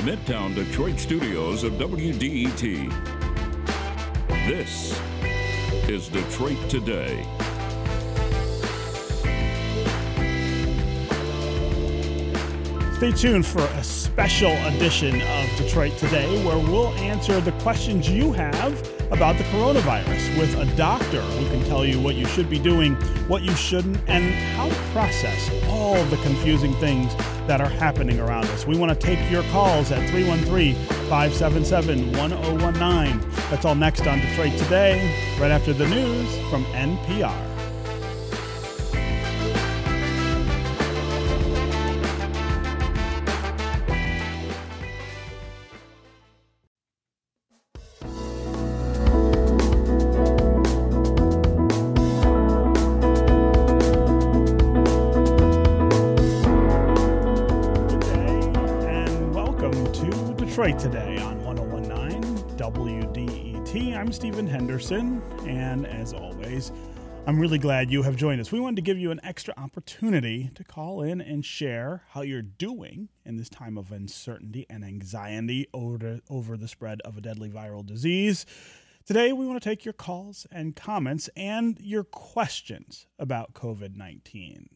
the Midtown Detroit studios of WDET. This is Detroit Today. Stay tuned for a special edition of Detroit Today where we'll answer the questions you have about the coronavirus with a doctor who can tell you what you should be doing, what you shouldn't, and how to process all the confusing things that are happening around us. We want to take your calls at 313 577 1019. That's all next on Detroit Today, right after the news from NPR. Today on 1019 WDET. I'm Stephen Henderson, and as always, I'm really glad you have joined us. We wanted to give you an extra opportunity to call in and share how you're doing in this time of uncertainty and anxiety over, over the spread of a deadly viral disease. Today, we want to take your calls and comments and your questions about COVID 19.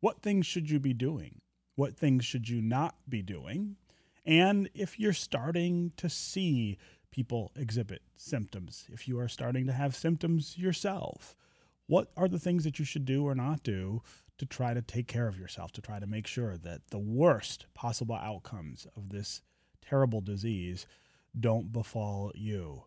What things should you be doing? What things should you not be doing? And if you're starting to see people exhibit symptoms, if you are starting to have symptoms yourself, what are the things that you should do or not do to try to take care of yourself, to try to make sure that the worst possible outcomes of this terrible disease don't befall you?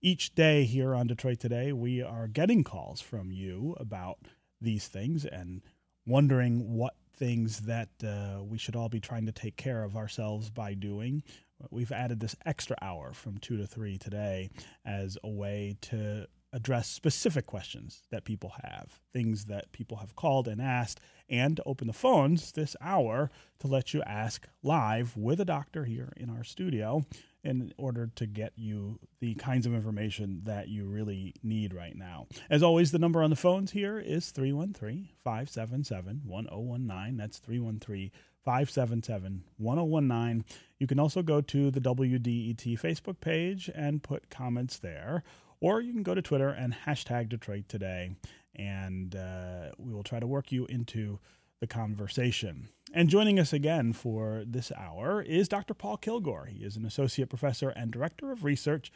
Each day here on Detroit Today, we are getting calls from you about these things and wondering what things that uh, we should all be trying to take care of ourselves by doing. We've added this extra hour from 2 to 3 today as a way to address specific questions that people have, things that people have called and asked, and to open the phones this hour to let you ask live with a doctor here in our studio in order to get you the kinds of information that you really need right now. As always, the number on the phones here is 313 577 1019. That's 313 577 1019. You can also go to the WDET Facebook page and put comments there, or you can go to Twitter and hashtag Detroit Today, and uh, we will try to work you into the conversation. And joining us again for this hour is Dr. Paul Kilgore. He is an associate professor and director of research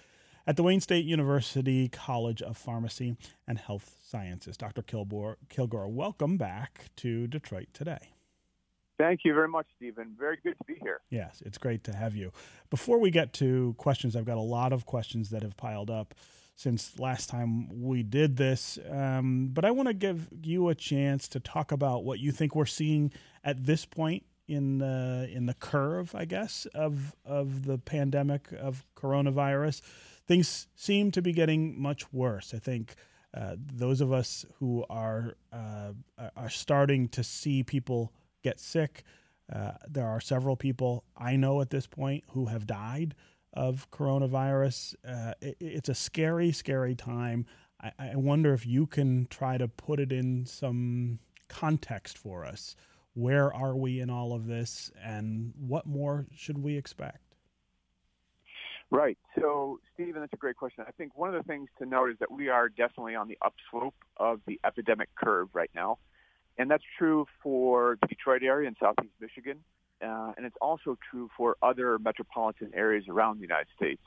at the Wayne State University College of Pharmacy and Health Sciences. Dr. Kilgore, Kilgore, welcome back to Detroit today. Thank you very much, Stephen. Very good to be here. Yes, it's great to have you. Before we get to questions, I've got a lot of questions that have piled up since last time we did this. Um, but I want to give you a chance to talk about what you think we're seeing at this point in the in the curve, I guess, of of the pandemic of coronavirus. Things seem to be getting much worse. I think uh, those of us who are uh, are starting to see people get sick. Uh, there are several people I know at this point who have died of coronavirus. Uh, it, it's a scary, scary time. I, I, wonder if you can try to put it in some context for us. Where are we in all of this, and what more should we expect? Right. So, Stephen, that's a great question. I think one of the things to note is that we are definitely on the upslope of the epidemic curve right now. And that's true for the Detroit area in southeast Michigan uh, and it's also true for other metropolitan areas around the United States.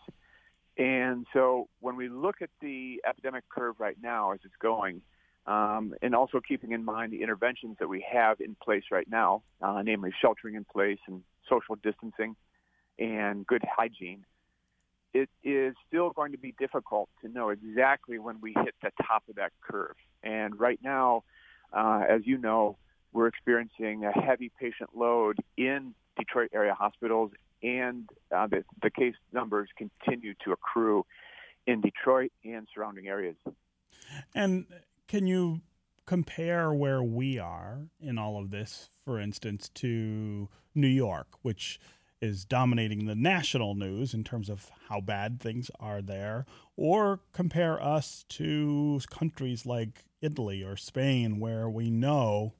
And so when we look at the epidemic curve right now as it's going, um, and also keeping in mind the interventions that we have in place right now, uh, namely sheltering in place and social distancing and good hygiene, it is still going to be difficult to know exactly when we hit the top of that curve. And right now, uh, as you know, we're experiencing a heavy patient load in Detroit area hospitals, and uh, the, the case numbers continue to accrue in Detroit and surrounding areas. And can you compare where we are in all of this, for instance, to New York, which is dominating the national news in terms of how bad things are there, or compare us to countries like Italy or Spain, where we know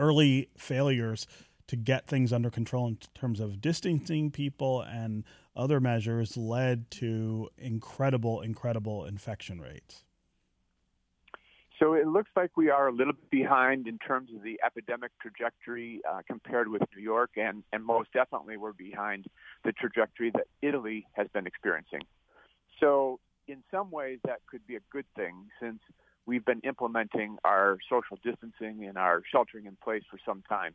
early failures to get things under control in terms of distancing people and other measures led to incredible, incredible infection rates. So it looks like we are a little bit behind in terms of the epidemic trajectory uh, compared with New York, and, and most definitely we're behind the trajectory that Italy has been experiencing. So in some ways that could be a good thing since we've been implementing our social distancing and our sheltering in place for some time.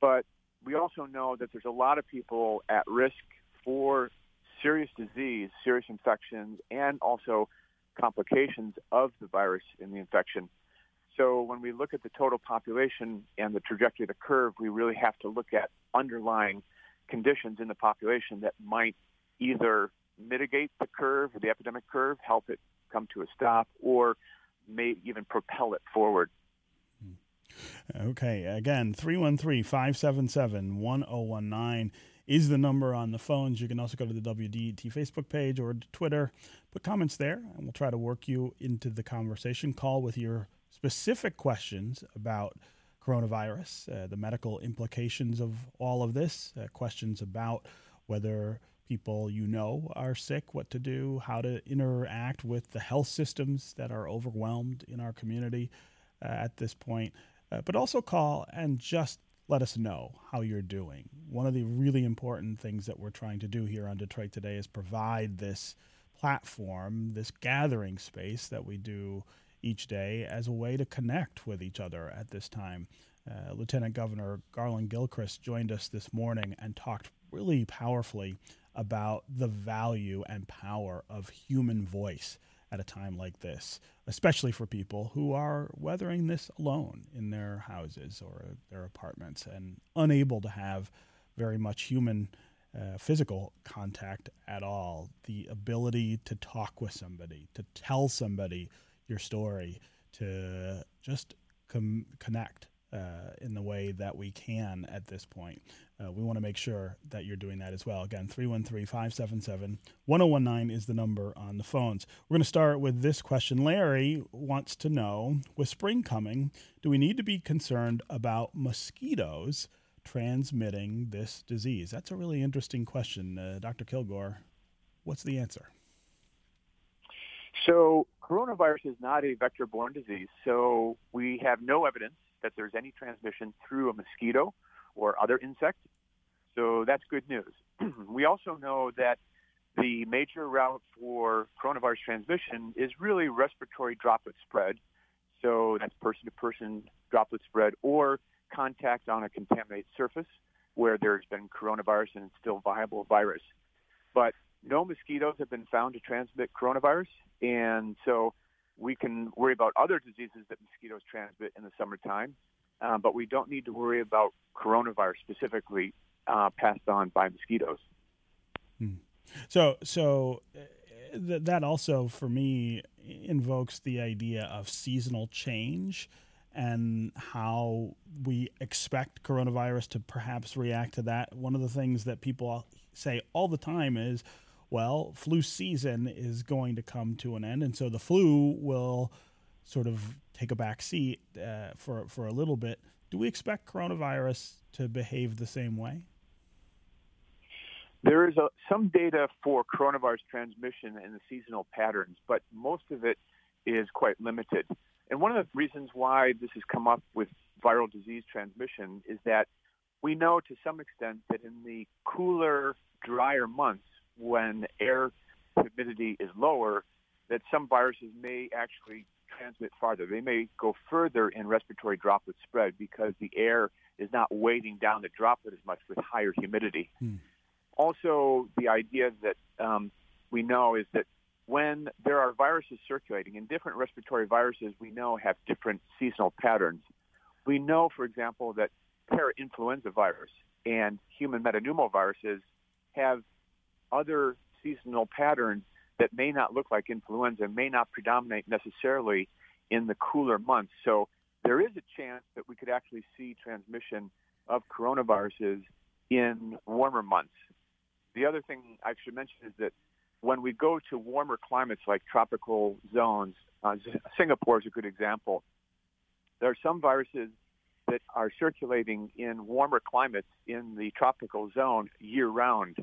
But we also know that there's a lot of people at risk for serious disease, serious infections, and also complications of the virus in the infection. So when we look at the total population and the trajectory of the curve, we really have to look at underlying conditions in the population that might either mitigate the curve, the epidemic curve, help it come to a stop, or may even propel it forward. Okay, again, 313 577 1019 is the number on the phones. You can also go to the WDET Facebook page or Twitter, put comments there, and we'll try to work you into the conversation. Call with your specific questions about coronavirus, uh, the medical implications of all of this, uh, questions about whether people you know are sick, what to do, how to interact with the health systems that are overwhelmed in our community uh, at this point. Uh, but also call and just let us know how you're doing. One of the really important things that we're trying to do here on Detroit Today is provide this platform, this gathering space that we do each day as a way to connect with each other at this time. Uh, Lieutenant Governor Garlin Gilchrist joined us this morning and talked really powerfully about the value and power of human voice at a time like this, especially for people who are weathering this alone in their houses or their apartments and unable to have very much human uh, physical contact at all. The ability to talk with somebody, to tell somebody your story, to just com- connect uh, in the way that we can at this point. Uh, we want to make sure that you're doing that as well. Again, 313 577 1019 is the number on the phones. We're going to start with this question. Larry wants to know with spring coming, do we need to be concerned about mosquitoes transmitting this disease? That's a really interesting question. Uh, Dr. Kilgore, what's the answer? So, coronavirus is not a vector borne disease, so we have no evidence that there's any transmission through a mosquito or other insects. So that's good news. we also know that the major route for coronavirus transmission is really respiratory droplet spread. So that's person to person droplet spread or contact on a contaminated surface where there's been coronavirus and it's still viable virus. But no mosquitoes have been found to transmit coronavirus. And so we can worry about other diseases that mosquitoes transmit in the summertime, uh, but we don't need to worry about coronavirus specifically uh, passed on by mosquitoes. Hmm. So, so uh, th- that also for me invokes the idea of seasonal change and how we expect coronavirus to perhaps react to that. One of the things that people say all the time is, well, flu season is going to come to an end, and so the flu will sort of take a back seat uh, for for a little bit. Do we expect coronavirus to behave the same way? There is a, some data for coronavirus transmission and the seasonal patterns, but most of it is quite limited. And one of the reasons why this has come up with viral disease transmission is that we know to some extent that in the cooler, drier months, when air humidity is lower, that some viruses may actually transmit farther. They may go further in respiratory droplet spread because the air is not weighting down the droplet as much with higher humidity. Hmm. Also, the idea that um, we know is that when there are viruses circulating, and different respiratory viruses we know have different seasonal patterns. We know, for example, that parainfluenza virus and human metapneumoviruses have other seasonal patterns that may not look like influenza, may not predominate necessarily in the cooler months. So there is a chance that we could actually see transmission of coronaviruses in warmer months. The other thing I should mention is that when we go to warmer climates like tropical zones, uh, Singapore is a good example. There are some viruses that are circulating in warmer climates in the tropical zone year round.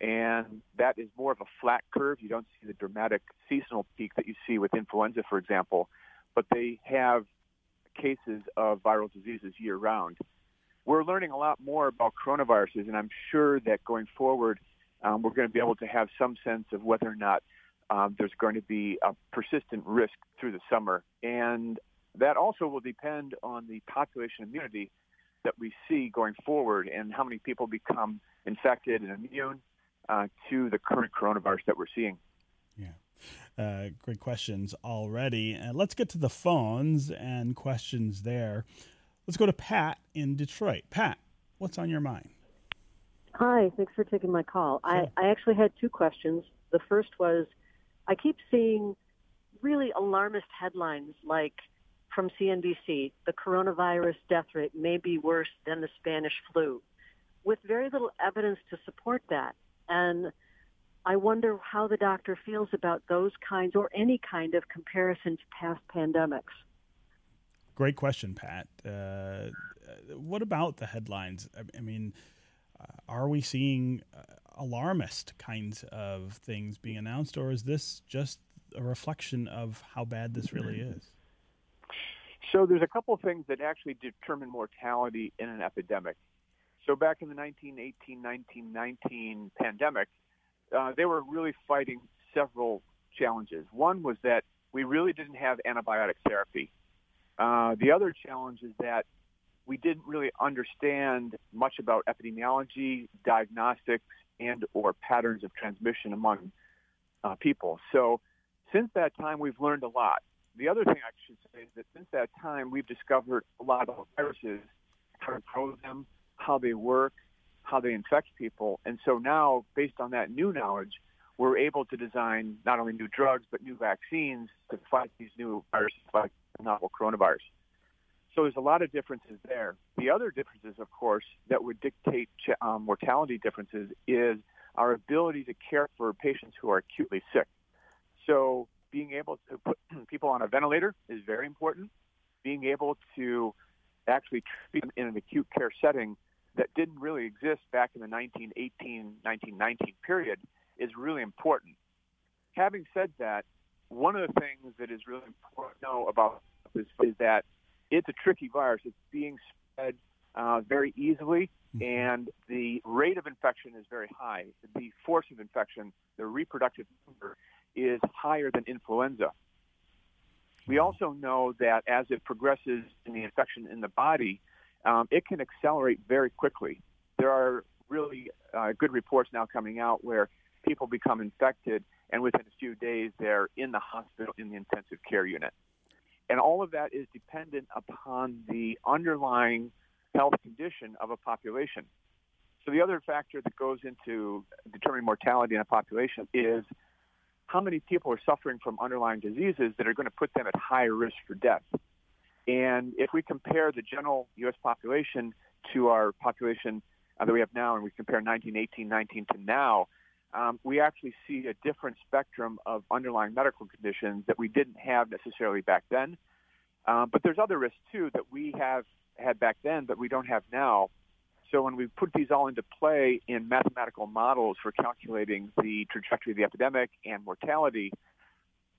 And that is more of a flat curve. You don't see the dramatic seasonal peak that you see with influenza, for example, but they have cases of viral diseases year round. We're learning a lot more about coronaviruses, and I'm sure that going forward, um, we're going to be able to have some sense of whether or not um, there's going to be a persistent risk through the summer. And that also will depend on the population immunity that we see going forward and how many people become infected and immune uh, to the current coronavirus that we're seeing. Yeah. Uh, great questions already. Uh, let's get to the phones and questions there. Let's go to Pat in Detroit. Pat, what's on your mind? Hi, thanks for taking my call. Sure. I, I actually had two questions. The first was I keep seeing really alarmist headlines like from CNBC the coronavirus death rate may be worse than the Spanish flu, with very little evidence to support that. And I wonder how the doctor feels about those kinds or any kind of comparison to past pandemics. Great question, Pat. Uh, what about the headlines? I mean, uh, are we seeing uh, alarmist kinds of things being announced, or is this just a reflection of how bad this really is? So there's a couple of things that actually determine mortality in an epidemic. So back in the 1918-1919 pandemic, uh, they were really fighting several challenges. One was that we really didn't have antibiotic therapy. Uh, the other challenge is that we didn't really understand much about epidemiology, diagnostics, and or patterns of transmission among uh, people. So since that time, we've learned a lot. The other thing I should say is that since that time, we've discovered a lot about viruses, how to grow them, how they work, how they infect people. And so now, based on that new knowledge, we're able to design not only new drugs, but new vaccines to fight these new viruses like the novel coronavirus. So there's a lot of differences there. The other differences, of course, that would dictate um, mortality differences is our ability to care for patients who are acutely sick. So being able to put people on a ventilator is very important. Being able to actually treat them in an acute care setting that didn't really exist back in the 1918, 1919 period is really important. Having said that, one of the things that is really important to know about this is that it's a tricky virus. It's being spread uh, very easily, mm-hmm. and the rate of infection is very high. The force of infection, the reproductive number, is higher than influenza. We mm-hmm. also know that as it progresses in the infection in the body, um, it can accelerate very quickly. There are really uh, good reports now coming out where people become infected, and within a few days, they're in the hospital in the intensive care unit. And all of that is dependent upon the underlying health condition of a population. So the other factor that goes into determining mortality in a population is how many people are suffering from underlying diseases that are going to put them at higher risk for death. And if we compare the general U.S. population to our population uh, that we have now, and we compare 1918, 19 to now, um, we actually see a different spectrum of underlying medical conditions that we didn't have necessarily back then. Um, but there's other risks too that we have had back then that we don't have now. So when we put these all into play in mathematical models for calculating the trajectory of the epidemic and mortality,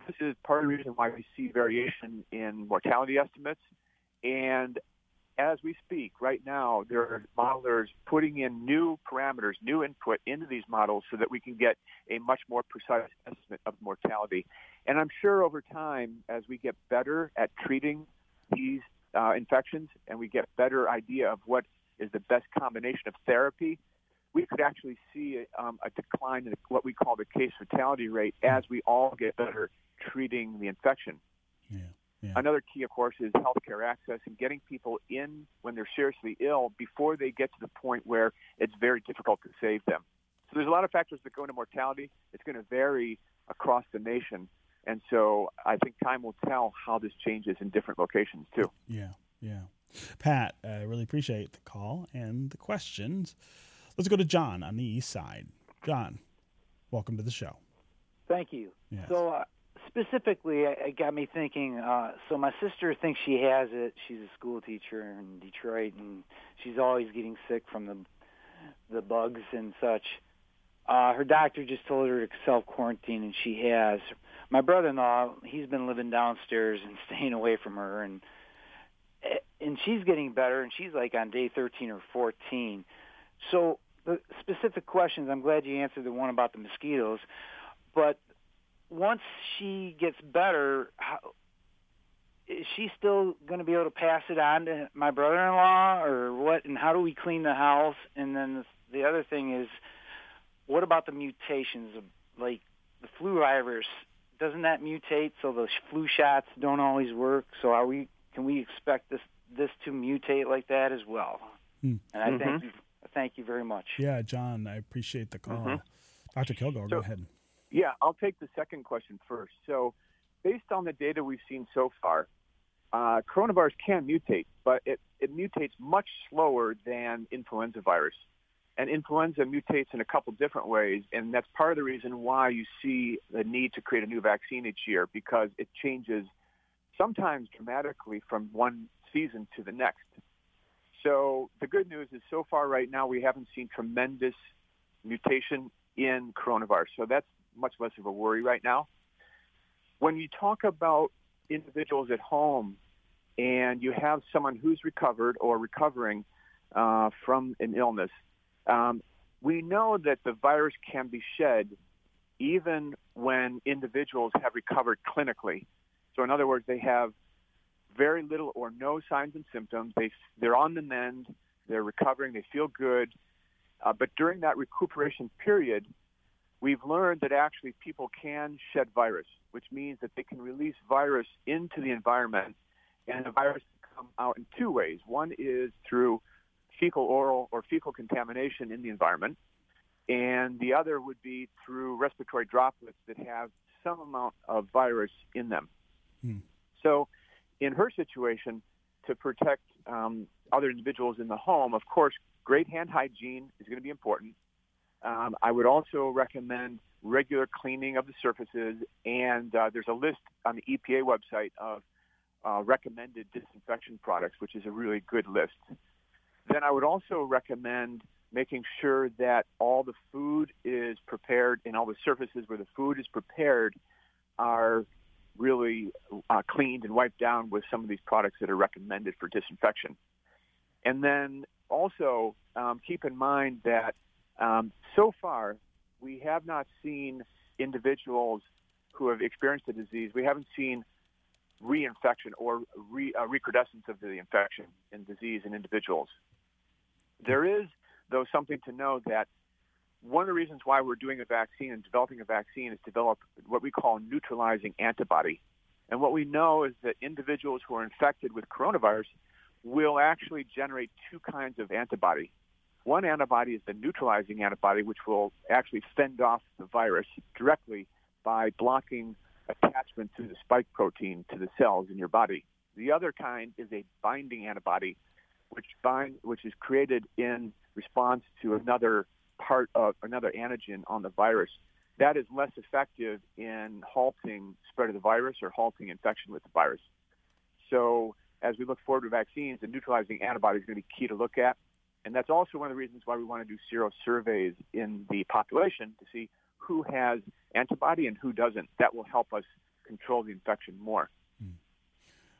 this is part of the reason why we see variation in mortality estimates. And as we speak right now, there are modelers putting in new parameters, new input into these models so that we can get a much more precise estimate of mortality. And I'm sure over time, as we get better at treating these uh, infections and we get better idea of what is the best combination of therapy, we could actually see um, a decline in what we call the case fatality rate as we all get better treating the infection. Yeah. Yeah. Another key, of course, is healthcare access and getting people in when they're seriously ill before they get to the point where it's very difficult to save them. So there's a lot of factors that go into mortality. It's going to vary across the nation. And so I think time will tell how this changes in different locations, too. Yeah, yeah. Pat, I uh, really appreciate the call and the questions. Let's go to John on the east side. John, welcome to the show. Thank you. Yes. So, uh, specifically, it got me thinking. Uh, so my sister thinks she has it. She's a school teacher in Detroit, and she's always getting sick from the the bugs and such. Uh, her doctor just told her to self quarantine, and she has. My brother-in-law, he's been living downstairs and staying away from her, and and she's getting better, and she's like on day 13 or 14. So the specific questions, I'm glad you answered the one about the mosquitoes, but once she gets better, how, is she still going to be able to pass it on to my brother-in-law, or what? And how do we clean the house? And then the, the other thing is, what about the mutations of like the flu virus? Doesn't that mutate so the flu shots don't always work? So are we? Can we expect this this to mutate like that as well? Hmm. And I mm-hmm. thank you. Thank you very much. Yeah, John, I appreciate the call. Mm-hmm. Dr. Kilgore, so, go ahead. Yeah, I'll take the second question first. So, based on the data we've seen so far, uh, coronavirus can mutate, but it, it mutates much slower than influenza virus. And influenza mutates in a couple different ways, and that's part of the reason why you see the need to create a new vaccine each year because it changes sometimes dramatically from one season to the next. So the good news is so far right now we haven't seen tremendous mutation in coronavirus. So that's much less of a worry right now. When you talk about individuals at home and you have someone who's recovered or recovering uh, from an illness, um, we know that the virus can be shed even when individuals have recovered clinically. So in other words, they have very little or no signs and symptoms. They, they're on the mend. They're recovering. They feel good. Uh, but during that recuperation period, we've learned that actually people can shed virus, which means that they can release virus into the environment, and the virus can come out in two ways. One is through fecal oral or fecal contamination in the environment, and the other would be through respiratory droplets that have some amount of virus in them. Hmm. So, in her situation, to protect um, other individuals in the home, of course, great hand hygiene is going to be important. Um, I would also recommend regular cleaning of the surfaces, and uh, there's a list on the EPA website of uh, recommended disinfection products, which is a really good list. Then I would also recommend making sure that all the food is prepared and all the surfaces where the food is prepared are really uh, cleaned and wiped down with some of these products that are recommended for disinfection. And then also um, keep in mind that um, so far, we have not seen individuals who have experienced the disease. We haven't seen reinfection or re, uh, recrudescence of the infection and disease in individuals. There is, though, something to know that one of the reasons why we're doing a vaccine and developing a vaccine is to develop what we call neutralizing antibody. And what we know is that individuals who are infected with coronavirus will actually generate two kinds of antibody. One antibody is the neutralizing antibody, which will actually fend off the virus directly by blocking attachment to the spike protein to the cells in your body. The other kind is a binding antibody, which bind, which is created in response to another part of another antigen on the virus. That is less effective in halting spread of the virus or halting infection with the virus. So as we look forward to vaccines, the neutralizing antibody is going to be key to look at. And that's also one of the reasons why we want to do sero surveys in the population to see who has antibody and who doesn't. That will help us control the infection more. Hmm.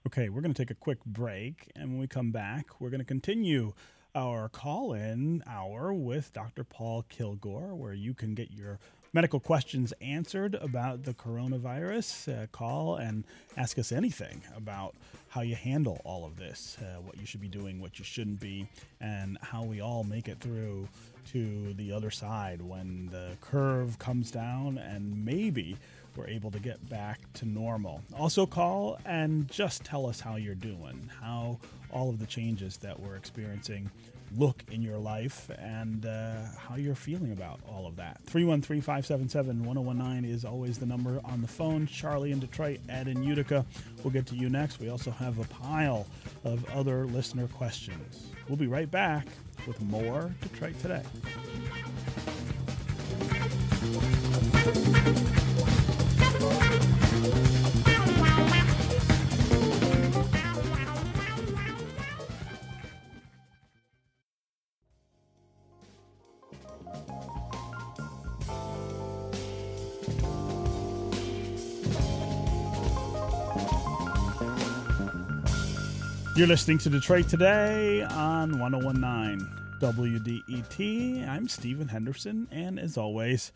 Okay, we're going to take a quick break. And when we come back, we're going to continue our call in hour with Dr. Paul Kilgore, where you can get your medical questions answered about the coronavirus, uh, call and ask us anything about how you handle all of this, uh, what you should be doing, what you shouldn't be, and how we all make it through to the other side when the curve comes down and maybe we're able to get back to normal. Also, call and just tell us how you're doing, how all of the changes that we're experiencing look in your life and uh, how you're feeling about all of that. 313 577 1019 is always the number on the phone. Charlie in Detroit, Ed in Utica. We'll get to you next. We also have a pile of other listener questions. We'll be right back with more Detroit Today. You're listening to Detroit Today on 1019 WDET. I'm Stephen Henderson, and as always,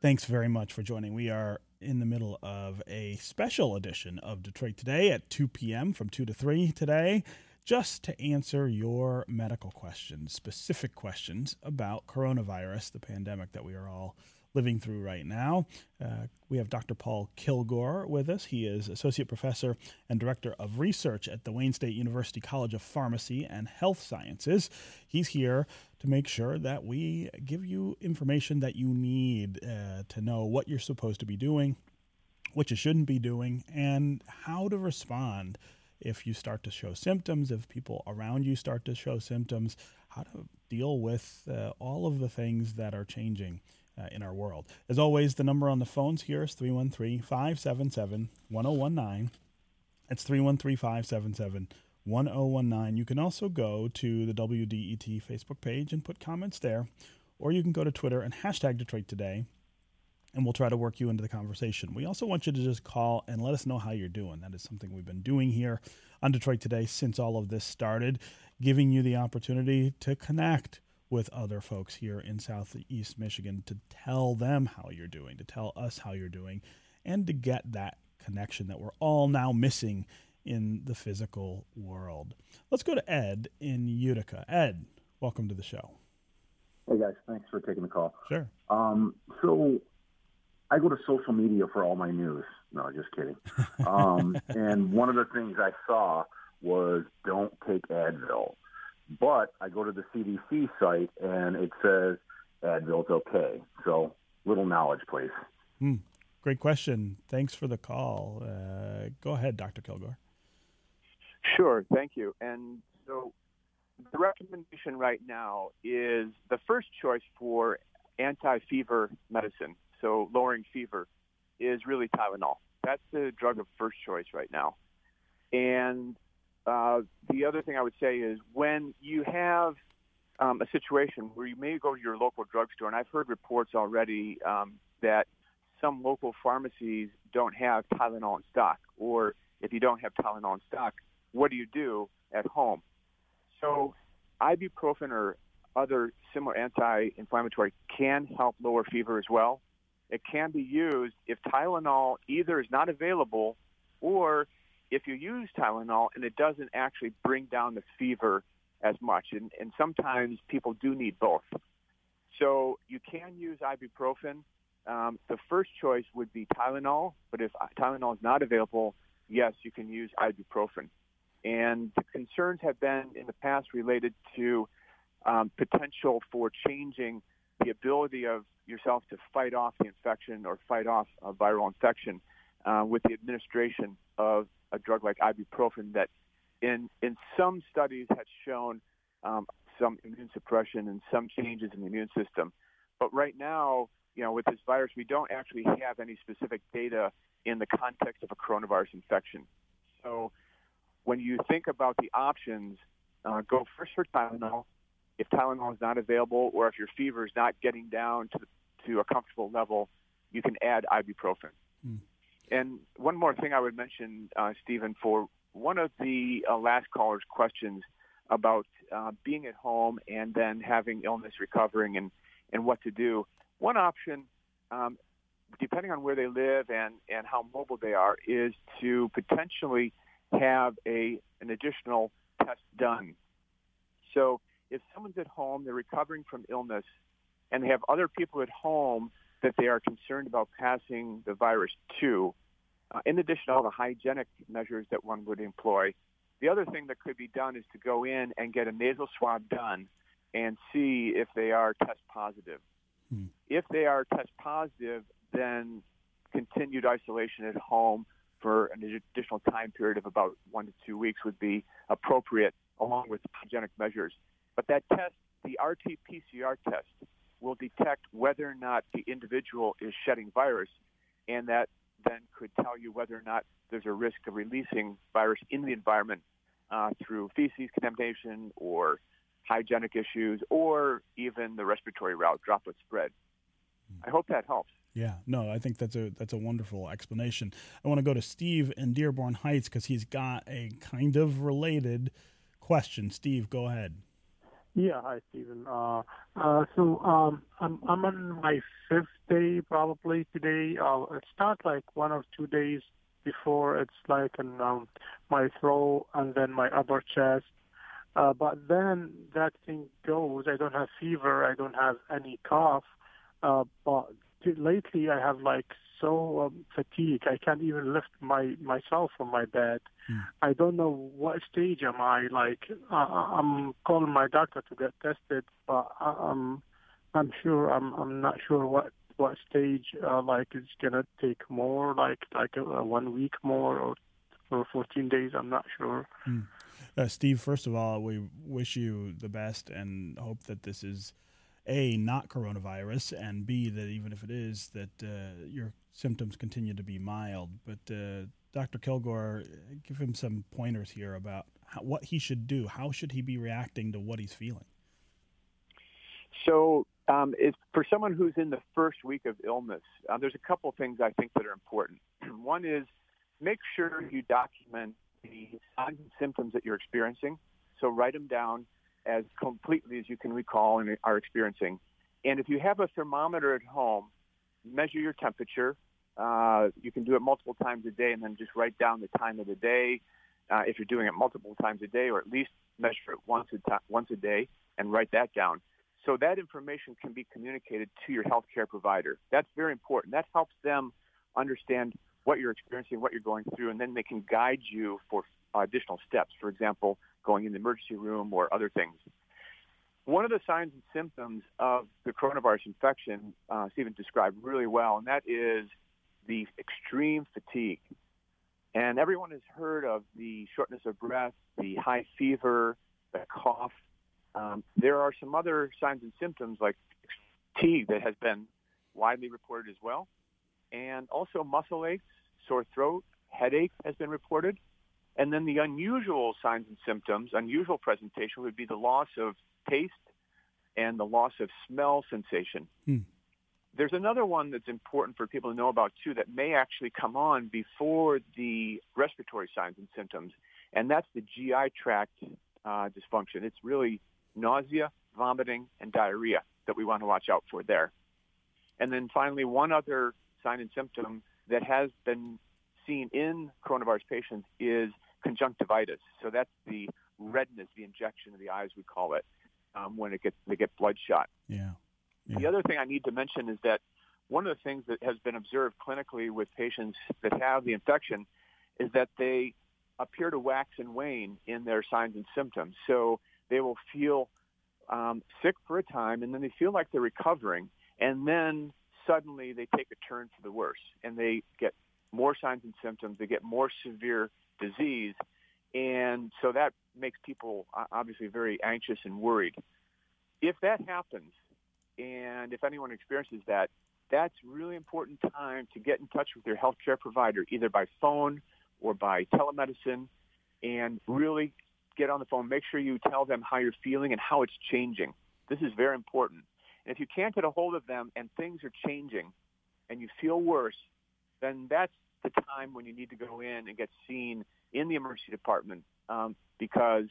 thanks very much for joining. We are in the middle of a special edition of Detroit Today at 2 p.m. from 2 to 3 today, just to answer your medical questions, specific questions about coronavirus, the pandemic that we are all living through right now. Uh, we have Dr. Paul Kilgore with us. He is Associate Professor and Director of Research at the Wayne State University College of Pharmacy and Health Sciences. He's here to make sure that we give you information that you need uh, to know what you're supposed to be doing, what you shouldn't be doing, and how to respond if you start to show symptoms, if people around you start to show symptoms, how to deal with uh, all of the things that are changing uh, in our world. As always, the number on the phones here is 313 577 1019. It's 313 577 1019. You can also go to the WDET Facebook page and put comments there, or you can go to Twitter and hashtag Detroit Today, and we'll try to work you into the conversation. We also want you to just call and let us know how you're doing. That is something we've been doing here on Detroit Today since all of this started, giving you the opportunity to connect with other folks here in Southeast Michigan to tell them how you're doing, to tell us how you're doing, and to get that connection that we're all now missing in the physical world. Let's go to Ed in Utica. Ed, welcome to the show. Hey guys, thanks for taking the call. Sure. Um, so I go to social media for all my news. No, just kidding. Um, and one of the things I saw was don't take Advil. But I go to the CDC site and it says Advil's okay. So little knowledge, please. Hmm. Great question. Thanks for the call. Uh, go ahead, Dr. Kilgore. Sure. Thank you. And so the recommendation right now is the first choice for anti-fever medicine, so lowering fever, is really Tylenol. That's the drug of first choice right now. And uh, the other thing I would say is when you have um, a situation where you may go to your local drugstore, and I've heard reports already um, that some local pharmacies don't have Tylenol in stock, or if you don't have Tylenol in stock, what do you do at home? So, ibuprofen or other similar anti-inflammatory can help lower fever as well. It can be used if Tylenol either is not available or if you use Tylenol and it doesn't actually bring down the fever as much. And, and sometimes people do need both. So you can use ibuprofen. Um, the first choice would be Tylenol, but if Tylenol is not available, yes, you can use ibuprofen. And the concerns have been in the past related to um, potential for changing the ability of yourself to fight off the infection or fight off a viral infection uh, with the administration of a drug like ibuprofen that in, in some studies has shown um, some immune suppression and some changes in the immune system. But right now, you know, with this virus, we don't actually have any specific data in the context of a coronavirus infection. So when you think about the options, uh, go first for Tylenol. If Tylenol is not available or if your fever is not getting down to, to a comfortable level, you can add ibuprofen. Mm. And one more thing I would mention, uh, Stephen, for one of the uh, last caller's questions about uh, being at home and then having illness recovering and, and what to do. One option, um, depending on where they live and, and how mobile they are, is to potentially have a an additional test done. So if someone's at home, they're recovering from illness, and they have other people at home that they are concerned about passing the virus to, uh, in addition to all the hygienic measures that one would employ. The other thing that could be done is to go in and get a nasal swab done and see if they are test positive. Hmm. If they are test positive, then continued isolation at home for an additional time period of about one to two weeks would be appropriate along with hygienic measures. But that test, the RT-PCR test, will detect whether or not the individual is shedding virus, and that then could tell you whether or not there's a risk of releasing virus in the environment uh, through feces contamination or hygienic issues or even the respiratory route droplet spread. I hope that helps. Yeah, no, I think that's a that's a wonderful explanation. I want to go to Steve in Dearborn Heights because he's got a kind of related question. Steve, go ahead. Yeah, hi, Stephen. Uh, uh, so um, I'm I'm on my fifth day probably today. Uh, it's not like one or two days before. It's like in um, my throat and then my upper chest. Uh, but then that thing goes. I don't have fever. I don't have any cough. Uh, but lately I have like so um, fatigued. I can't even lift my myself from my bed. Mm. I don't know what stage am I. Like uh, I'm calling my doctor to get tested, but I'm I'm sure I'm I'm not sure what what stage. Uh, like it's gonna take more, like like a, a one week more or or 14 days. I'm not sure. Mm. Uh, Steve, first of all, we wish you the best and hope that this is a not coronavirus and b that even if it is that uh, your symptoms continue to be mild. But uh, dr kilgore give him some pointers here about how, what he should do. How should he be reacting to what he's feeling? So um, for someone who's in the first week of illness uh, there's a couple things i think that are important. One is make sure you document the signs and symptoms that you're experiencing. So write them down as completely as you can recall and are experiencing. And if you have a thermometer at home, measure your temperature. Uh, you can do it multiple times a day and then just write down the time of the day. Uh, if you're doing it multiple times a day, or at least measure it once a, once a day and write that down. So that information can be communicated to your healthcare provider. That's very important. That helps them understand what you're experiencing, what you're going through, and then they can guide you for additional steps. For example, going in the emergency room or other things. One of the signs and symptoms of the coronavirus infection, uh, Stephen described really well, and that is the extreme fatigue. And everyone has heard of the shortness of breath, the high fever, the cough. Um, there are some other signs and symptoms like fatigue that has been widely reported as well, and also muscle aches, sore throat, headache has been reported. And then the unusual signs and symptoms, unusual presentation would be the loss of taste and the loss of smell sensation. Hmm. There's another one that's important for people to know about too that may actually come on before the respiratory signs and symptoms, and that's the GI tract uh, dysfunction. It's really nausea, vomiting, and diarrhea that we want to watch out for there. And then finally, one other sign and symptom that has been seen in coronavirus patients is conjunctivitis. So that's the redness, the injection of the eyes, we call it, um, when it gets they get bloodshot. Yeah. yeah. The other thing I need to mention is that one of the things that has been observed clinically with patients that have the infection is that they appear to wax and wane in their signs and symptoms. So they will feel um, sick for a time, and then they feel like they're recovering, and then suddenly they take a turn for the worse, and they get more signs and symptoms. They get more severe disease, and so that makes people obviously very anxious and worried. If that happens, and if anyone experiences that, that's really important time to get in touch with your healthcare provider, either by phone or by telemedicine, and really get on the phone. Make sure you tell them how you're feeling and how it's changing. This is very important. And if you can't get a hold of them and things are changing and you feel worse, then that's the time when you need to go in and get seen in the emergency department um, because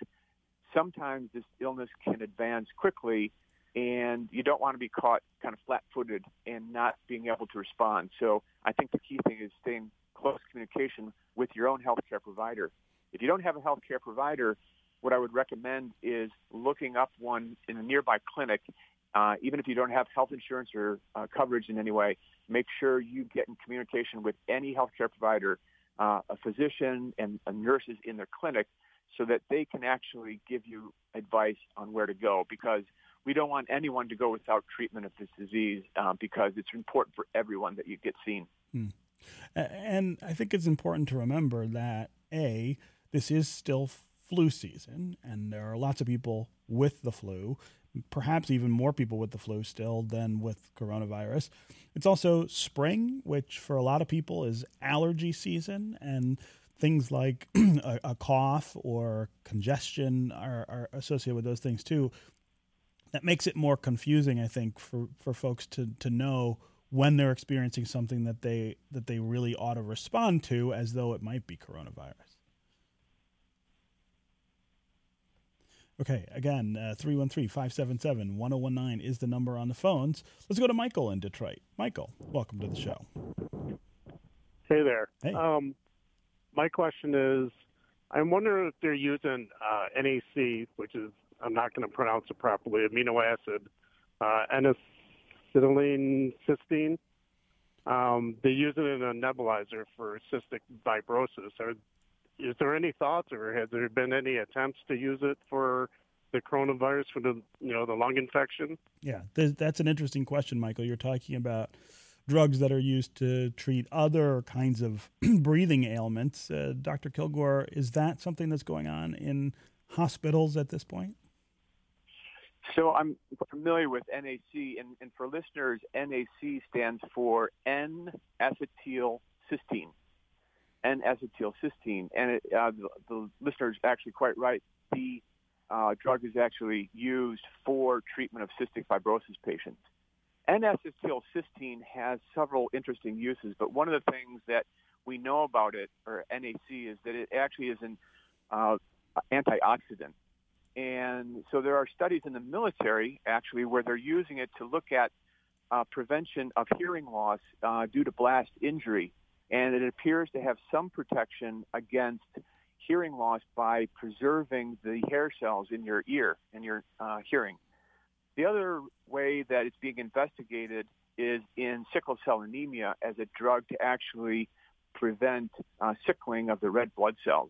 sometimes this illness can advance quickly and you don't want to be caught kind of flat-footed and not being able to respond. So I think the key thing is staying close communication with your own healthcare provider. If you don't have a healthcare provider, what I would recommend is looking up one in a nearby clinic uh, even if you don't have health insurance or uh, coverage in any way, make sure you get in communication with any healthcare provider, uh, a physician and nurses in their clinic so that they can actually give you advice on where to go because we don't want anyone to go without treatment of this disease uh, because it's important for everyone that you get seen. Hmm. And I think it's important to remember that, A, this is still flu season, and there are lots of people with the flu perhaps even more people with the flu still than with coronavirus. It's also spring, which for a lot of people is allergy season, and things like a, a, cough or congestion are, are, associated with those things too. That makes it more confusing, I think, for, for folks to, to know when they're experiencing something that they that they really ought to respond to as though it might be coronavirus. Okay, again, uh, 313 577 1019 is the number on the phones. Let's go to Michael in Detroit. Michael, welcome to the show. Hey there. Hey. Um, my question is I'm wondering if they're using uh, NAC, which is, I'm not going to pronounce it properly, amino acid, uh, N-acetylene cysteine. Um, they use it in a nebulizer for cystic fibrosis. Are, is there any thoughts, or has there been any attempts to use it for the coronavirus for the you know the lung infection? Yeah, th- that's an interesting question, Michael. You're talking about drugs that are used to treat other kinds of breathing ailments. Uh, Dr. Kilgore, is that something that's going on in hospitals at this point? So I'm familiar with NAC, and, and for listeners, NAC stands for N-acetylcysteine. N-acetylcysteine, and it, uh, the, the listener is actually quite right. The uh, drug is actually used for treatment of cystic fibrosis patients. N-acetylcysteine has several interesting uses, but one of the things that we know about it, or NAC, is that it actually is an uh, antioxidant. And so there are studies in the military, actually, where they're using it to look at uh, prevention of hearing loss uh, due to blast injury. And it appears to have some protection against hearing loss by preserving the hair cells in your ear and your uh, hearing. The other way that it's being investigated is in sickle cell anemia as a drug to actually prevent uh, sickling of the red blood cells.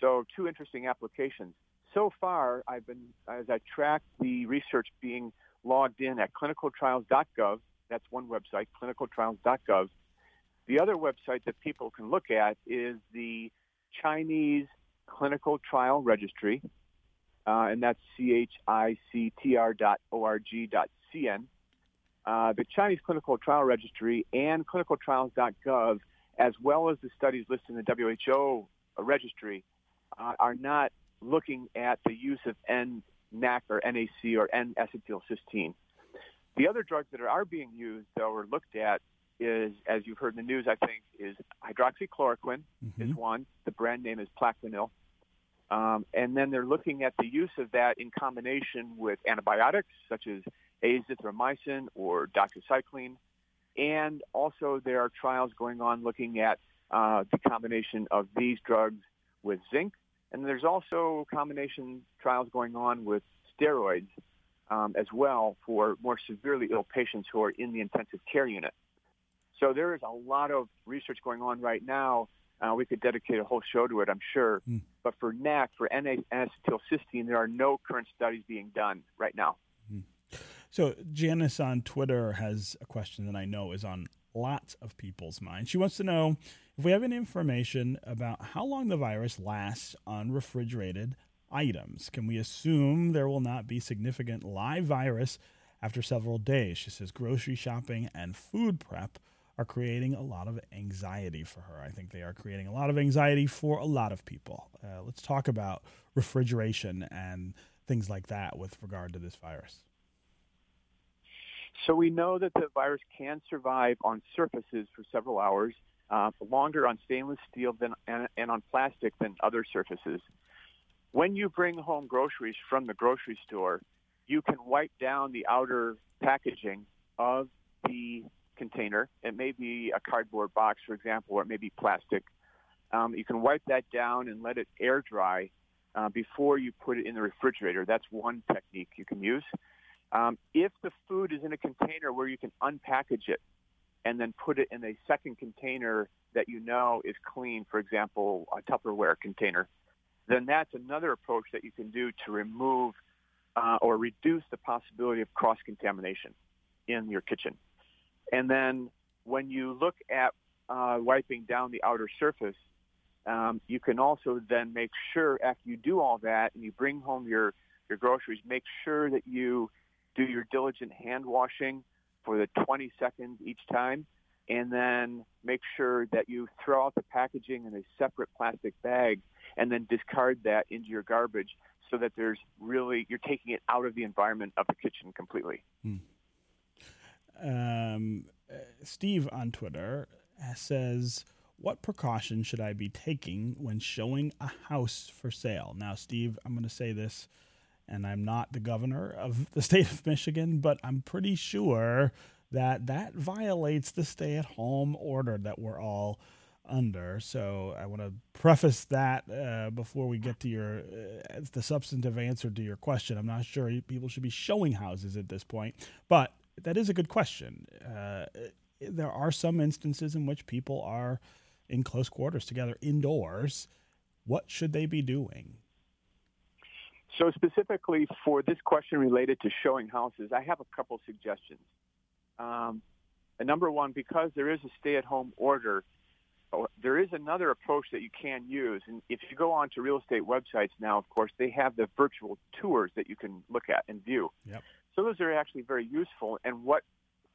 So two interesting applications. So far, I've been, as I track the research being logged in at clinicaltrials.gov, that's one website, clinicaltrials.gov. The other website that people can look at is the Chinese Clinical Trial Registry, uh, and that's C-H-I-C-T-R dot O-R-G dot C-N. Uh, the Chinese Clinical Trial Registry and clinicaltrials.gov, as well as the studies listed in the WHO registry, uh, are not looking at the use of N-NAC or NAC or N-acetylcysteine. The other drugs that are being used, though, or looked at, is, as you've heard in the news, I think, is hydroxychloroquine Mm-hmm. is one. The brand name is Plaquenil. Um, and then they're looking at the use of that in combination with antibiotics such as azithromycin or doxycycline. And also there are trials going on looking at uh, the combination of these drugs with zinc. And there's also combination trials going on with steroids um, as well for more severely ill patients who are in the intensive care unit. So there is a lot of research going on right now. Uh, we could dedicate a whole show to it, I'm sure. Mm. But for NAC, for N-acetylcysteine, there are no current studies being done right now. So Janice on Twitter has a question that I know is on lots of people's minds. She wants to know if we have any information about how long the virus lasts on refrigerated items. Can we assume there will not be significant live virus after several days? She says grocery shopping and food prep are creating a lot of anxiety for her. I think they are creating a lot of anxiety for a lot of people. Uh, let's talk about refrigeration and things like that with regard to this virus. So we know that the virus can survive on surfaces for several hours, uh, longer on stainless steel than, and, and on plastic than other surfaces. When you bring home groceries from the grocery store, you can wipe down the outer packaging of the container. It may be a cardboard box, for example, or it may be plastic. Um, you can wipe that down and let it air dry uh, before you put it in the refrigerator. That's one technique you can use. Um, if the food is in a container where you can unpackage it and then put it in a second container that you know is clean, for example, a Tupperware container, then that's another approach that you can do to remove uh, or reduce the possibility of cross-contamination in your kitchen. And then when you look at uh, wiping down the outer surface, um, you can also then make sure after you do all that and you bring home your, your groceries, make sure that you do your diligent hand washing for the 20 seconds each time, and then make sure that you throw out the packaging in a separate plastic bag and then discard that into your garbage so that there's really, you're taking it out of the environment of the kitchen completely. Um, Steve on Twitter says, What precautions should I be taking when showing a house for sale? Now, Steve, I'm going to say this, and I'm not the governor of the state of Michigan, but I'm pretty sure that that violates the stay at home order that we're all under. So I want to preface that uh, before we get to your uh, the substantive answer to your question. I'm not sure people should be showing houses at this point, but that is a good question. Uh, there are some instances in which people are in close quarters together indoors. What should they be doing? So specifically for this question related to showing houses, I have a couple suggestions. Um, number one, because there is a stay-at-home order, there is another approach that you can use. And if you go on to real estate websites now, of course, they have the virtual tours that you can look at and view. Yep. So those are actually very useful. And what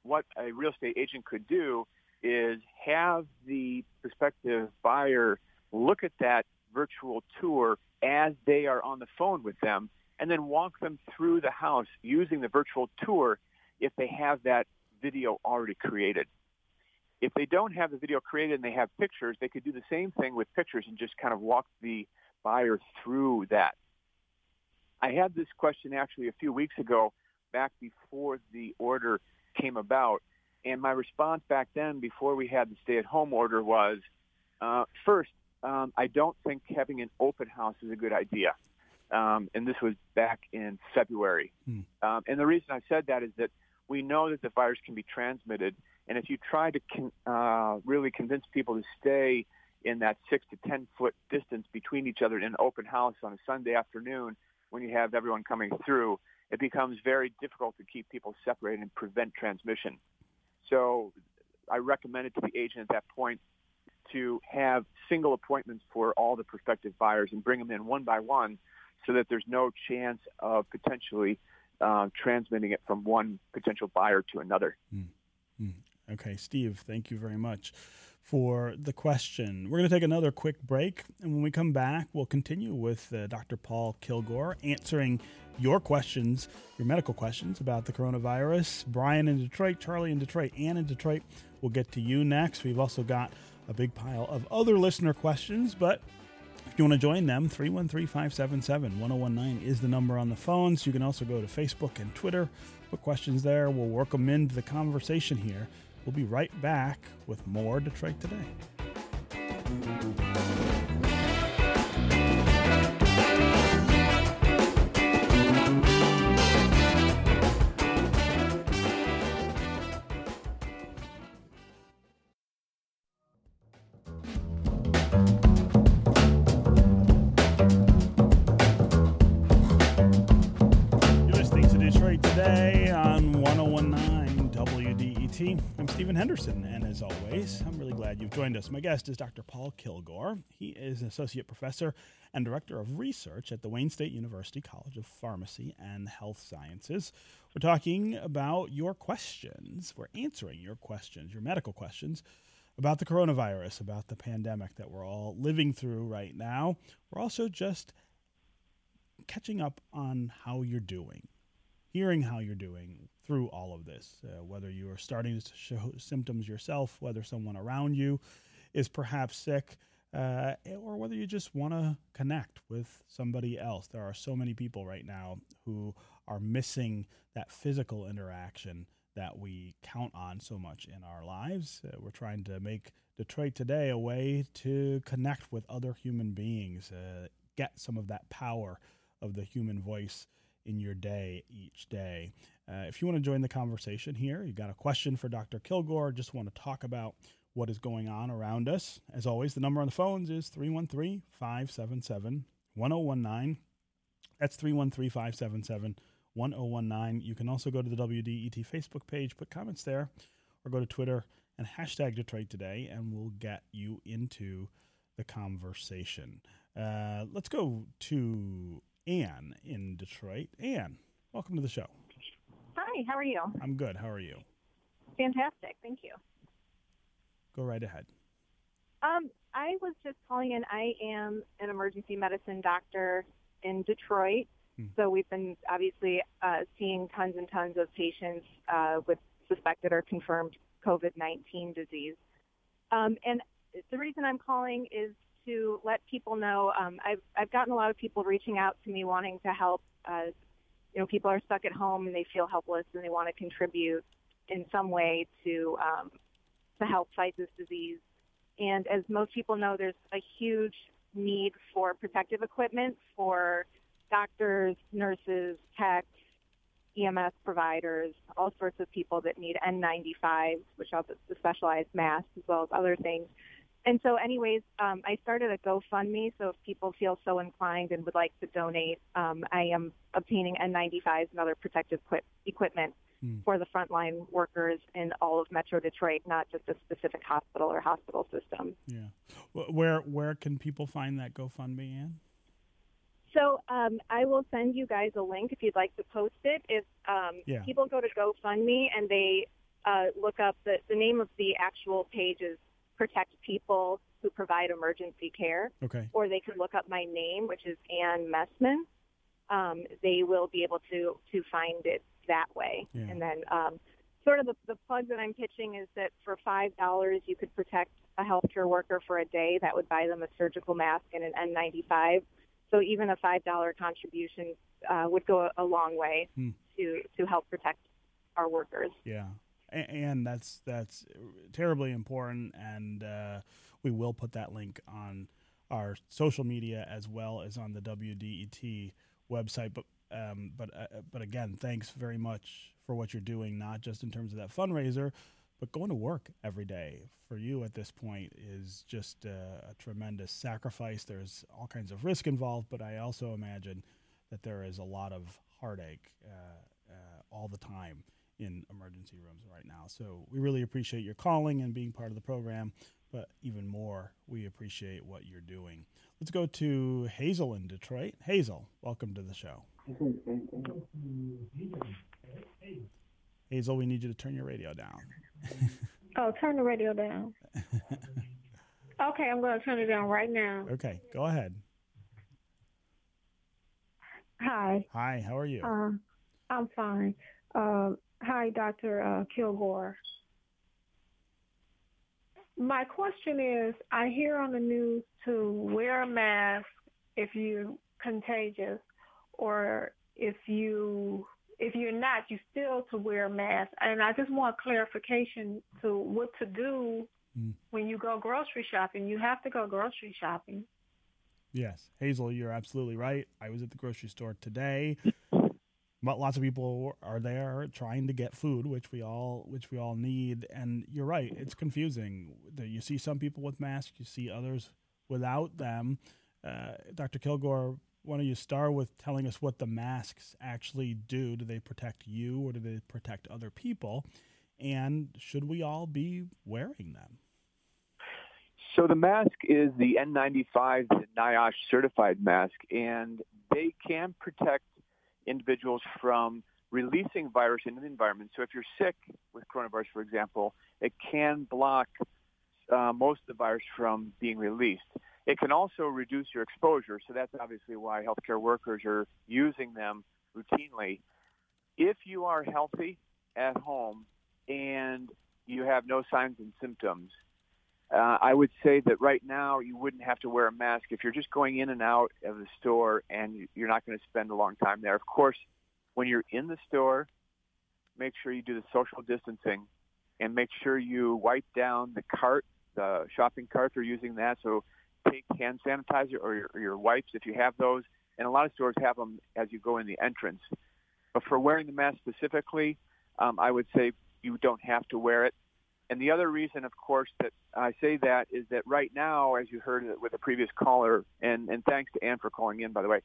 what a real estate agent could do is have the prospective buyer look at that virtual tour as they are on the phone with them and then walk them through the house using the virtual tour if they have that video already created. If they don't have the video created and they have pictures, they could do the same thing with pictures and just kind of walk the buyer through that. I had this question actually a few weeks ago, back before the order came about. And my response back then, before we had the stay-at-home order, was uh, first, um, I don't think having an open house is a good idea. Um, and this was back in February. Hmm. Um, and the reason I said that is that we know that the virus can be transmitted. And if you try to con- uh, really convince people to stay in that six to 10 foot distance between each other in an open house on a Sunday afternoon when you have everyone coming through, it becomes very difficult to keep people separated and prevent transmission. So I recommended to the agent at that point to have single appointments for all the prospective buyers and bring them in one by one so that there's no chance of potentially uh, transmitting it from one potential buyer to another. Mm. Mm. Okay, Steve, thank you very much for the question. We're going to take another quick break, and when we come back, we'll continue with uh, Dr. Paul Kilgore answering your questions, your medical questions about the coronavirus. Brian in Detroit, Charlie in Detroit, Ann in Detroit. We'll get to you next. We've also got a big pile of other listener questions, but if you want to join them, 313 577 1019 is the number on the phones. You can also go to Facebook and Twitter, put questions there. We'll work them into the conversation here. We'll be right back with more Detroit Today. Henderson, and as always, I'm really glad you've joined us. My guest is Dr. Paul Kilgore. He is an associate professor and director of research at the Wayne State University College of Pharmacy and Health Sciences. We're talking about your questions. We're answering your questions, your medical questions about the coronavirus, about the pandemic that we're all living through right now. We're also just catching up on how you're doing, hearing how you're doing through all of this, uh, whether you are starting to show symptoms yourself, whether someone around you is perhaps sick, uh, or whether you just want to connect with somebody else. There are so many people right now who are missing that physical interaction that we count on so much in our lives. Uh, we're trying to make Detroit today a way to connect with other human beings, uh, get some of that power of the human voice in your day each day. Uh, if you want to join the conversation here, you've got a question for Dr. Kilgore, just want to talk about what is going on around us. As always, the number on the phones is 313 577 1019. That's 313 577 1019. You can also go to the WDET Facebook page, put comments there, or go to Twitter and hashtag Detroit Today, and we'll get you into the conversation. Uh, let's go to Anne in Detroit. Anne, welcome to the show. Hi, how are you? I'm good. How are you? Fantastic. Thank you. Go right ahead. Um, I was just calling in. I am an emergency medicine doctor in Detroit. Hmm. So we've been obviously uh, seeing tons and tons of patients uh, with suspected or confirmed COVID-19 disease. Um, and the reason I'm calling is to let people know. Um, I've I've gotten a lot of people reaching out to me wanting to help. Uh, you know, people are stuck at home and they feel helpless and they want to contribute in some way to um, to help fight this disease. And as most people know, there's a huge need for protective equipment for doctors, nurses, techs, EMS providers, all sorts of people that need N95s, which are the specialized masks, as well as other things. And so, anyways, um, I started a GoFundMe. So if people feel so inclined and would like to donate, um, I am obtaining N95s and other protective equip- equipment hmm. for the frontline workers in all of Metro Detroit, not just a specific hospital or hospital system. Yeah. Where where can people find that GoFundMe, Ann? So um, I will send you guys a link if you'd like to post it. If um, yeah. people go to GoFundMe and they uh, look up the, the name of the actual page is Protect People Who Provide Emergency Care. Okay. Or they can look up my name, which is Ann Messman. Um, they will be able to to find it that way. Yeah. And then um, sort of the, the plug that I'm pitching is that for five dollars you could protect a healthcare worker for a day. That would buy them a surgical mask and an N95 so even a five dollar contribution uh, would go a long way hmm. to to help protect our workers. Yeah, and that's that's terribly important, and uh, we will put that link on our social media as well as on the WDET website. But um, but uh, but again, thanks very much for what you're doing, not just in terms of that fundraiser, but going to work every day for you at this point is just a, a, tremendous sacrifice. There's all kinds of risk involved, but I also imagine that there is a lot of heartache uh, uh, all the time in emergency rooms right now. So we really appreciate your calling and being part of the program, but even more, we appreciate what you're doing. Let's go to Hazel in Detroit. Hazel, welcome to the show. Hazel, we need you to turn your radio down. oh, turn the radio down. okay, I'm going to turn it down right now. Okay, go ahead. Hi. Hi, how are you? Uh, I'm fine. Uh, hi, Dr. Uh, Kilgore. My question is I hear on the news to wear a mask if you're contagious or if you if you're not, you still to wear a mask. And I just want clarification to what to do mm. when you go grocery shopping. You have to go grocery shopping. Yes, Hazel, you're absolutely right. I was at the grocery store today. But lots of people are there trying to get food, which we all which we all need. And you're right; it's confusing. You see some people with masks, you see others without them. Uh, Dr. Kilgore why don't you start with telling us what the masks actually do? Do they protect you or do they protect other people? And should we all be wearing them? So the mask is the N95, the NIOSH certified mask, and they can protect individuals from releasing virus into the environment. So if you're sick with coronavirus, for example, it can block uh, most of the virus from being released. It can also reduce your exposure, so that's obviously why healthcare workers are using them routinely. If you are healthy at home and you have no signs and symptoms, uh, I would say that right now you wouldn't have to wear a mask if you're just going in and out of the store and you're not going to spend a long time there. Of course, when you're in the store, make sure you do the social distancing and make sure you wipe down the cart, the shopping cart. They're using that so take hand sanitizer or your, or your wipes if you have those. And a lot of stores have them as you go in the entrance. But for wearing the mask specifically, um, I would say you don't have to wear it. And the other reason, of course, that I say that is that right now, as you heard with the previous caller, and, and thanks to Ann for calling in, by the way,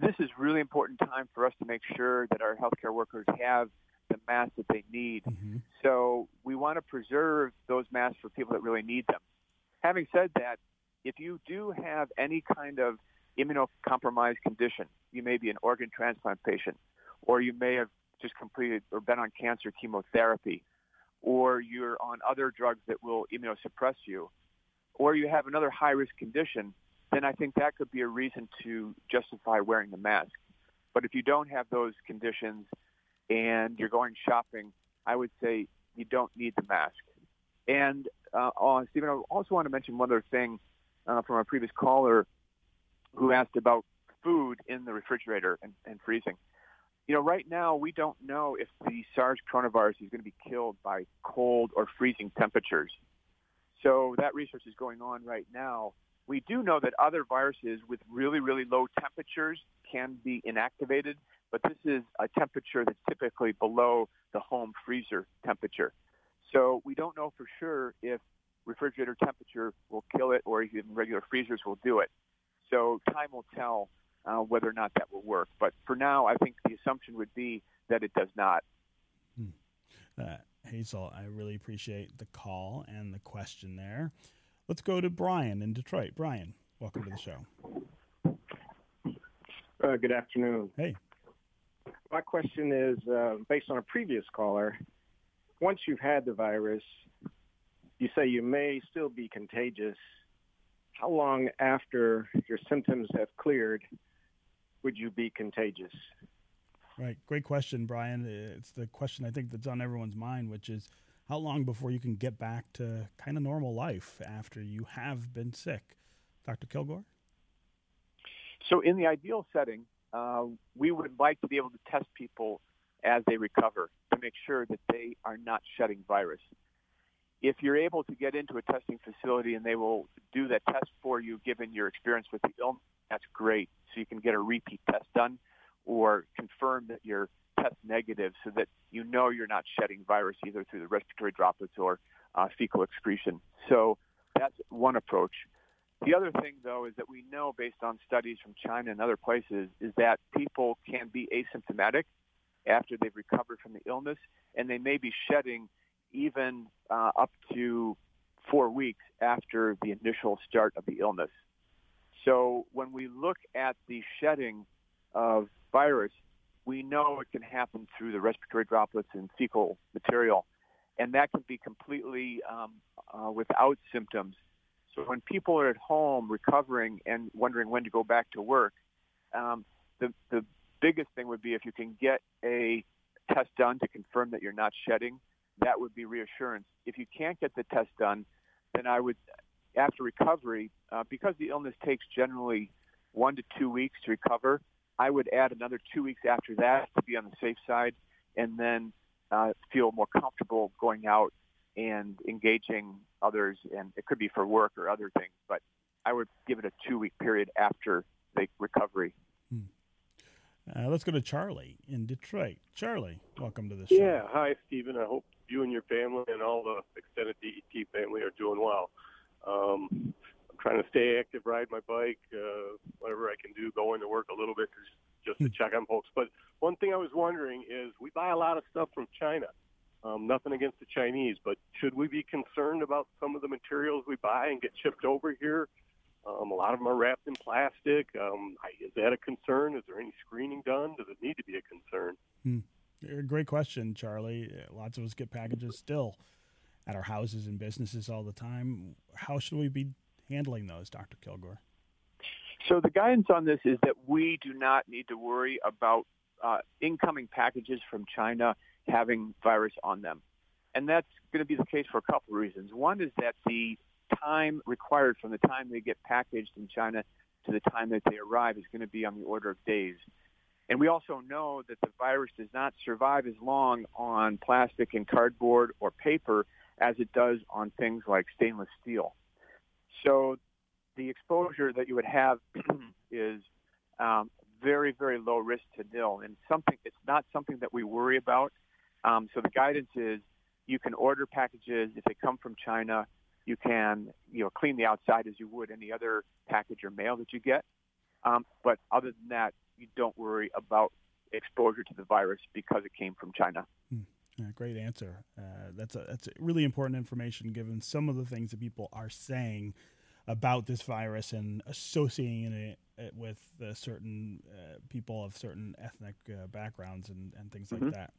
this is really important time for us to make sure that our healthcare workers have the masks that they need. Mm-hmm. So we want to preserve those masks for people that really need them. Having said that, if you do have any kind of immunocompromised condition, you may be an organ transplant patient, or you may have just completed or been on cancer chemotherapy, or you're on other drugs that will immunosuppress you, or you have another high risk condition, then I think that could be a reason to justify wearing the mask. But if you don't have those conditions and you're going shopping, I would say you don't need the mask. And uh, oh, Stephen, I also want to mention one other thing uh, from our previous caller who asked about food in the refrigerator and, and freezing. You know, right now we don't know if the SARS coronavirus is going to be killed by cold or freezing temperatures. So that research is going on right now. We do know that other viruses with really, really low temperatures can be inactivated, but this is a temperature that's typically below the home freezer temperature. So we don't know for sure if refrigerator temperature will kill it or even regular freezers will do it. So time will tell uh, whether or not that will work. But for now, I think the assumption would be that it does not. Hmm. Uh, Hazel, I really appreciate the call and the question there. Let's go to Brian in Detroit. Brian, welcome to the show. Uh, good afternoon. Hey. My question is uh, based on a previous caller. Once you've had the virus, you say you may still be contagious. How long after your symptoms have cleared would you be contagious? Right. Great question, Brian. It's the question I think that's on everyone's mind, which is how long before you can get back to kind of normal life after you have been sick? Dr. Kilgore? So, in the ideal setting, uh, we would like to be able to test people as they recover to make sure that they are not shedding virus. If you're able to get into a testing facility and they will do that test for you, given your experience with the illness, that's great. So you can get a repeat test done or confirm that you're test negative so that you know you're not shedding virus either through the respiratory droplets or uh, fecal excretion. So that's one approach. The other thing, though, is that we know based on studies from China and other places is that people can be asymptomatic after they've recovered from the illness, and they may be shedding even uh, up to four weeks after the initial start of the illness. So when we look at the shedding of virus, we know it can happen through the respiratory droplets and fecal material, and that can be completely um, uh, without symptoms. So when people are at home recovering and wondering when to go back to work, um, the, the biggest thing would be if you can get a test done to confirm that you're not shedding, that would be reassurance. If you can't get the test done, then I would after recovery, uh, because the illness takes generally one to two weeks to recover, I would add another two weeks after that to be on the safe side, and then uh, feel more comfortable going out and engaging others. And it could be for work or other things, but I would give it a two-week period after the recovery. Hmm. Uh, let's go to Charlie in Detroit. Charlie, welcome to the show. Yeah, hi, Stephen. I hope you and your family and all the extended DET family are doing well. Um, I'm trying to stay active, ride my bike, uh, whatever I can do, go into work a little bit just to hmm. check on folks. But one thing I was wondering is we buy a lot of stuff from China. Um, nothing against the Chinese, but should we be concerned about some of the materials we buy and get shipped over here? Um, a lot of them are wrapped in plastic. Um, is that a concern? Is there any screening done? Does it need to be a concern? Hmm. Great question, Charlie. Lots of us get packages still at our houses and businesses all the time. How should we be handling those, Dr. Kilgore? So the guidance on this is that we do not need to worry about uh, incoming packages from China having virus on them. And that's going to be the case for a couple of reasons. One is that the time required from the time they get packaged in China to the time that they arrive is going to be on the order of days. And we also know that the virus does not survive as long on plastic and cardboard or paper as it does on things like stainless steel. So the exposure that you would have is um, very, very low risk to nil, and something it's not something that we worry about. Um, so the guidance is you can order packages if they come from China. You can you know clean the outside as you would any other package or mail that you get. Um, but other than that, you don't worry about exposure to the virus because it came from China. Hmm. Yeah, great answer. Uh, that's a, that's a really important information given some of the things that people are saying about this virus and associating it, it with uh, certain uh, people of certain ethnic uh, backgrounds and, and things mm-hmm. like that.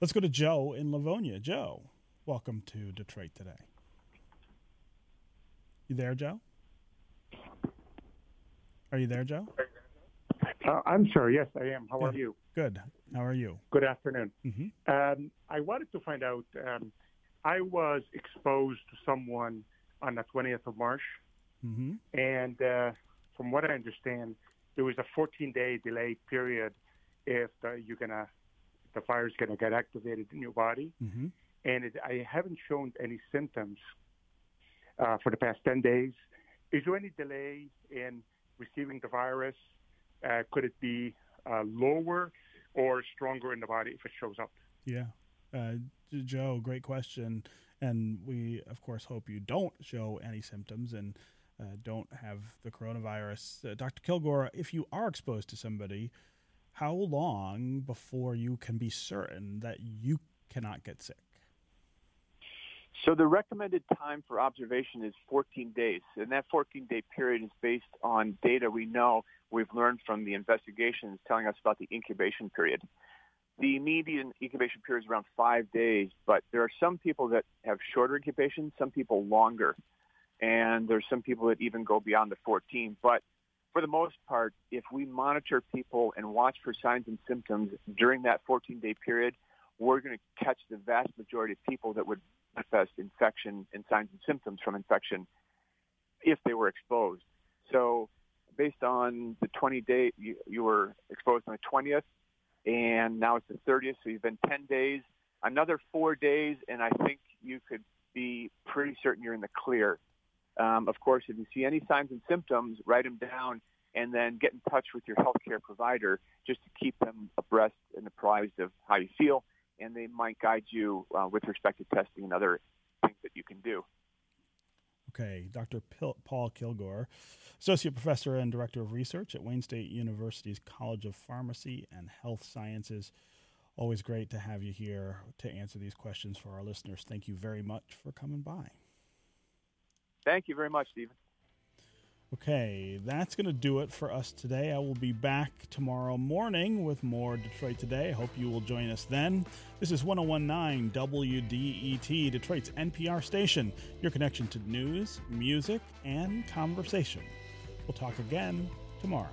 Let's go to Joe in Livonia. Joe, welcome to Detroit today. You there, Joe? Are you there, Joe? Uh, I'm sorry. Yes, I am. How Good. are you? Good. How are you? Good afternoon. Mm-hmm. Um, I wanted to find out um, I was exposed to someone on the 20th of March, Mm-hmm. and uh, from what I understand, there was a 14-day delay period if the, you're gonna the virus gonna get activated in your body, Mm-hmm. and it, I haven't shown any symptoms uh, for the past 10 days. Is there any delay in receiving the virus? Uh, could it be uh, lower or stronger in the body if it shows up? Yeah. Uh, Joe, great question. And we, of course, hope you don't show any symptoms and uh, don't have the coronavirus. Uh, Dr. Kilgore, if you are exposed to somebody, how long before you can be certain that you cannot get sick? So the recommended time for observation is 14 days, and that 14-day period is based on data we know we've learned from the investigations telling us about the incubation period. The median incubation period is around five days, but there are some people that have shorter incubation, some people longer, and there's some people that even go beyond the 14. But for the most part, if we monitor people and watch for signs and symptoms during that 14-day period, we're going to catch the vast majority of people that would manifest infection and signs and symptoms from infection if they were exposed. So based on the 20 day, you, you were exposed on the 20th, and now it's the 30th, so you've been 10 days. Another four days, and I think you could be pretty certain you're in the clear. Um, of course, if you see any signs and symptoms, write them down and then get in touch with your healthcare provider just to keep them abreast and apprised of how you feel, and they might guide you uh, with respect to testing and other things that you can do. Okay, Dr. Pil- Paul Kilgore, Associate Professor and Director of Research at Wayne State University's College of Pharmacy and Health Sciences. Always great to have you here to answer these questions for our listeners. Thank you very much for coming by. Thank you very much, Stephen. Okay, that's going to do it for us today. I will be back tomorrow morning with more Detroit Today. I hope you will join us then. This is 1019 WDET, Detroit's NPR station, your connection to news, music, and conversation. We'll talk again tomorrow.